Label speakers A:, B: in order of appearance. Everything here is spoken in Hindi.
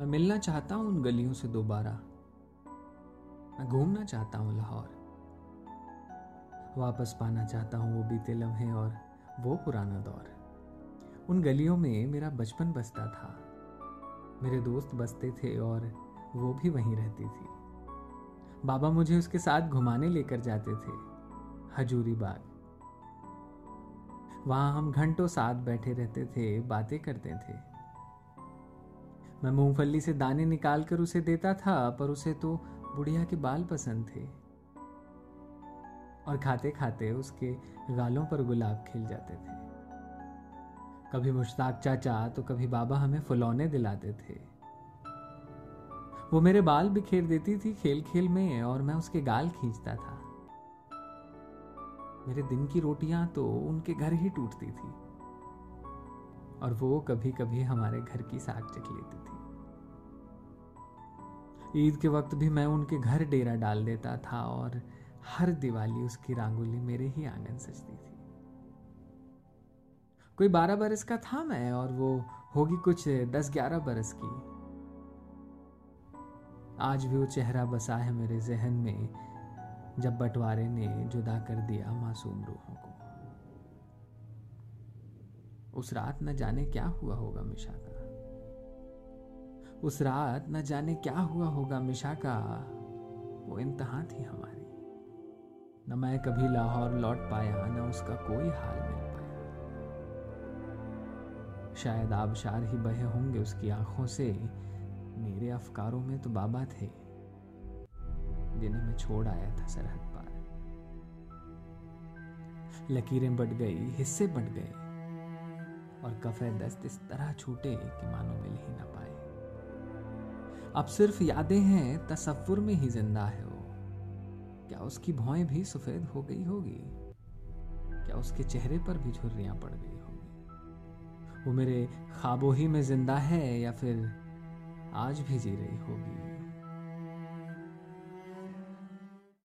A: मैं मिलना चाहता हूँ उन गलियों से दोबारा। मैं घूमना चाहता हूँ लाहौर। वापस पाना चाहता हूँ वो बीते लम्हे और वो पुराना दौर। उन गलियों में मेरा बचपन बसता था। मेरे दोस्त बसते थे और वो भी वहीं रहती थी। बाबा मुझे उसके साथ घुमाने लेकर जाते थे। हजूरी बाग। वहाँ हम घंटों साथ बैठे रहते थे, बातें करते थे। मैं मूंगफली से दाने निकाल कर उसे देता था, पर उसे तो बुढ़िया के बाल पसंद थे। और खाते खाते उसके गालों पर गुलाब खिल जाते थे। कभी मुश्ताक चाचा तो कभी बाबा हमें फुलौने दिलाते थे। वो मेरे बाल बिखेर देती थी खेल खेल में, और मैं उसके गाल खींचता था। मेरे दिन की रोटियाँ तो उनके घर ही टूटती थी। और वो कभी कभी हमारे घर की साग चख लेती थी। ईद के वक्त भी मैं उनके घर डेरा डाल देता था और हर दिवाली उसकी रंगोली मेरे ही आँगन सजती थी। कोई बारह बरस का था मैं और वो होगी कुछ दस ग्यारह बरस की। आज भी वो चेहरा बसा है मेरे जहन में, जब बंटवारे ने जुदा कर दिया मासूम रूहों उस रात न जाने क्या हुआ होगा मिशा का उस रात न जाने क्या हुआ होगा मिशा का वो इंतहा थी हमारी। न मैं कभी लाहौर लौट पाया, न उसका कोई हाल मिल पाया। शायद आबशार ही बहे होंगे उसकी आँखों से। मेरे अफकारों में तो बाबा थे, जिन्हें मैं छोड़ आया था सरहद पार। लकीरें बट गई, हिस्से बट गए। और कफे दस्त इस तरह छूटे कि मानो मिल ही ना पाए। अब सिर्फ़ यादें हैं तस्वुर में ही ज़िंदा है वो। क्या उसकी भौएँ भी सफ़ेद हो गई होगी? क्या उसके चेहरे पर भी झुर्रियाँ पड़ गई होगी? वो मेरे ख्वाबों ही में ज़िंदा है या फिर आज भी जी रही होगी?